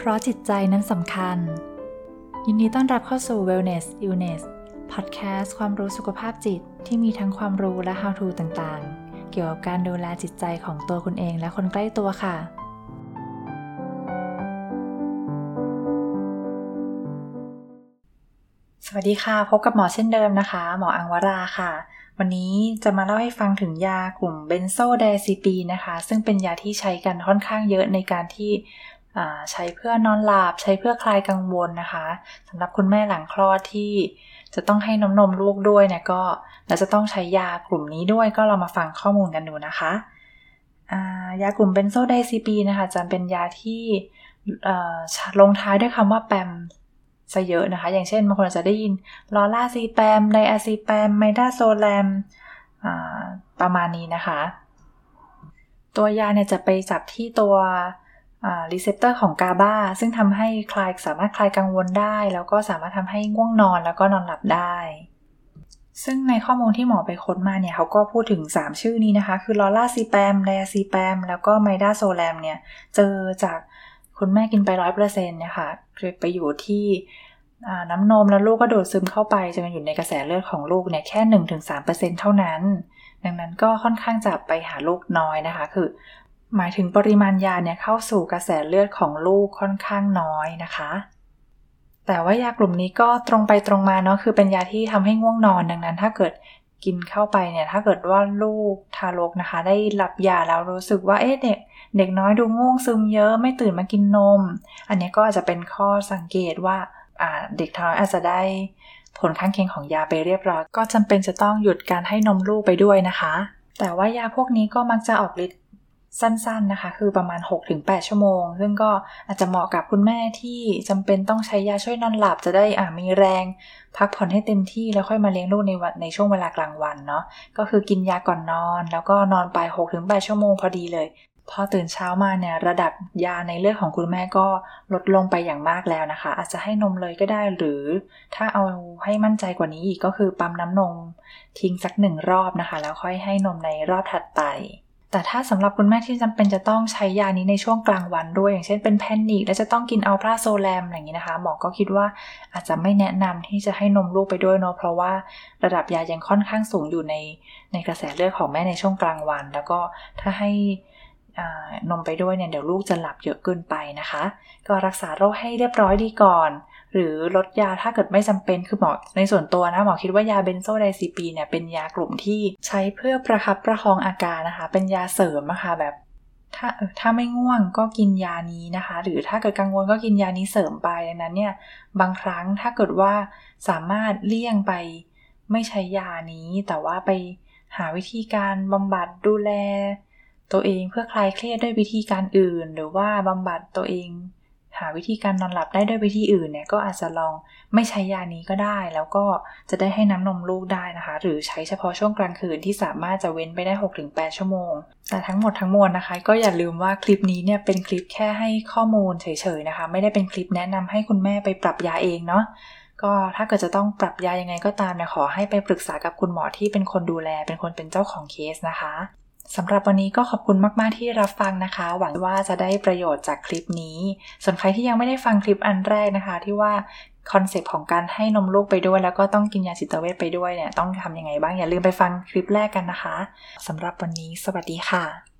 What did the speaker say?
เพราะจิตใจนั้นสำคัญ ยินดีต้อนรับเข้าสู่ Wellness Illness Podcast ความรู้สุขภาพจิตที่มีทั้งความรู้และ how to ต่างๆ เกี่ยวกับการดูแลจิตใจของตัวคุณเองและคนใกล้ตัวค่ะ สวัสดีค่ะ พบกับหมอเช่นเดิมนะคะ หมออังวราค่ะวันนี้จะมาเล่าให้ฟังถึงยากลุ่มเบนโซไดซิปีนะคะ ซึ่งเป็นยาที่ใช้กันค่อนข้างเยอะในการที่ ใช้เพื่อนอนหลับใช้เพื่อคลายกังวลนะคะสำหรับคุณแม่หลังคลอดที่จะต้องให้น้ำนมลูกด้วยเนี่ยก็เราจะต้องใช้ยากลุ่มนี้ด้วยก็เรามาฟังข้อมูลกันดูนะคะยากลุ่มเบนโซไดซีปีนะคะจะเป็นยาที่ลงท้ายด้วยคำว่าแปมซะเยอะนะคะ อย่างเช่นบางคนอาจจะได้ยินลอร่าซีแปมไดอะซีแปมไมดาโซแลมประมาณนี้นะคะ ตัวยาเนี่ยจะไปจับที่ตัว receptor ของ GABA ซึ่งทำให้คลายสามารถคลายกังวลได้ แล้วก็สามารถทำให้ง่วงนอนแล้วก็นอนหลับได้ ซึ่งในข้อมูลที่หมอไปค้นมาเนี่ยเขาก็พูดถึง 3 ชื่อนี้นะคะ คือ Lorazepam Diazepam แล้วก็ Midazolam เนี่ย เจอจากคุณแม่กินไปร้อยเปอร์เซ็นต์นะคะคือไปอยู่ที่น้ำนมแล้วลูกก็ดูดซึมเข้าไปจะมาอยู่ในกระแสเลือดของลูกเนี่ยแค่ 1-3%เท่านั้น ดังนั้นก็ค่อนข้างจะไปหาลูกน้อยนะคะ คือ หมายถึงปริมาณยาเนี่ยเข้าสู่กระแสเลือดของลูกค่อนข้างน้อยนะคะ แต่ว่ายากลุ่มนี้ก็ตรงไปตรงมาเนาะคือเป็นยาที่ทำให้ง่วงนอนดังนั้น ถ้าเกิดกินเข้าไปเนี่ยถ้าเกิดว่าลูกทารกนะคะ ได้รับยาแล้วรู้สึกว่าเอ๊ะเด็กเด็กน้อยดูง่วงซึมเยอะไม่ตื่นมากินนม อันนี้ก็อาจจะเป็นข้อสังเกตว่าเด็กทารกอาจจะได้ผลข้างเคียงของยาไปเรียบร้อย ก็จำเป็นจะต้องหยุดการให้นมลูกไปด้วยนะคะ แต่ว่ายาพวกนี้ก็มักจะออกฤทธิ์ สั้นๆนะคะ คือประมาณ 6-8 ชั่วโมง ซึ่งก็อาจจะเหมาะกับคุณแม่ที่จำเป็นต้องใช้ยาช่วยนอนหลับจะได้อ่ามีแรง พักผ่อนให้เต็มที่แล้วค่อยมาเลี้ยงลูกในวันในช่วงเวลากลางวันเนาะก็คือกินยาก่อนนอน แล้วก็นอนไป 6-8 ชั่วโมงพอดีเลย พอตื่นเช้ามาเนี่ยระดับยาในเลือดของคุณแม่ก็ลดลงไปอย่างมากแล้วนะคะ อาจจะให้นมเลยก็ได้หรือถ้าเอาให้มั่นใจกว่านี้อีกก็คือปั๊มน้ำนมทิ้งสักหนึ่งรอบนะคะ แล้วค่อยให้นมในรอบถัดไป แต่ถ้าสำหรับคุณแม่ที่จำเป็นจะต้องใช้ยานี้ในช่วงกลางวันด้วย อย่างเช่นเป็นแพนิคและจะต้องกินอัลพราโซแลมอย่างนี้นะคะ หมอก็คิดว่าอาจจะไม่แนะนำที่จะให้นมลูกไปด้วยเนาะเพราะว่าระดับยายังค่อนข้างสูงอยู่ในในกระแสเลือดของแม่ในช่วงกลางวัน แล้วก็ถ้าให้นมไปด้วยเนี่ยเดี๋ยวลูกจะหลับเยอะเกินไปนะคะ ก็รักษาโรคให้เรียบร้อยดีก่อน หรือลดยาถ้าเกิดไม่จำเป็นคือหมอในส่วนตัวนะหมอคิดว่ายาเบนโซไดซีปีเนี่ยเป็นยากลุ่มที่ใช้เพื่อประคับประคองอาการนะคะ เป็นยาเสริมนะคะแบบถ้าถ้าไม่ง่วงก็กินยานี้นะคะ หรือถ้าเกิดกังวลก็กินยานี้เสริมไปดังนั้นเนี่ยบางครั้งถ้าเกิดว่าสามารถเลี่ยงไปไม่ใช้ยานี้ แต่ว่าไปหาวิธีการบำบัดดูแล ตัวเองเพื่อคลายเครียดด้วยวิธีการอื่น หรือว่าบำบัดตัวเอง หาวิธีการนอนหลับได้ด้วยวิธีอื่นเนี่ยก็อาจจะลองไม่ใช้ยานี้ก็ได้ แล้วก็จะได้ให้น้ำนมลูกได้นะคะ หรือใช้เฉพาะช่วงกลางคืนที่สามารถจะเว้นไปได้ 6-8 ชั่วโมง แต่ทั้งหมดทั้งมวลนะคะ ก็อย่าลืมว่าคลิปนี้เนี่ยเป็นคลิปแค่ให้ข้อมูลเฉยๆนะคะ ไม่ได้เป็นคลิปแนะนำให้คุณแม่ไปปรับยาเองเนาะก็ถ้าเกิดจะต้องปรับยายังไงก็ตามเนี่ยขอให้ไปปรึกษากับคุณหมอที่เป็นคนดูแลเป็นคนเป็นเจ้าของเคสนะคะ สำหรับวันนี้ก็ขอบคุณมากๆที่รับฟังนะคะ หวังว่าจะได้ประโยชน์จากคลิปนี้ ส่วนใครที่ยังไม่ได้ฟังคลิปอันแรกนะคะ ที่ว่า concept ของการให้นมลูกไปด้วย แล้วก็ต้องกินยาจิตเวชไปด้วยเนี่ยต้องทำยังไงบ้างอย่าลืมไปฟังคลิปแรกกันนะคะสำหรับวันนี้ สวัสดีค่ะ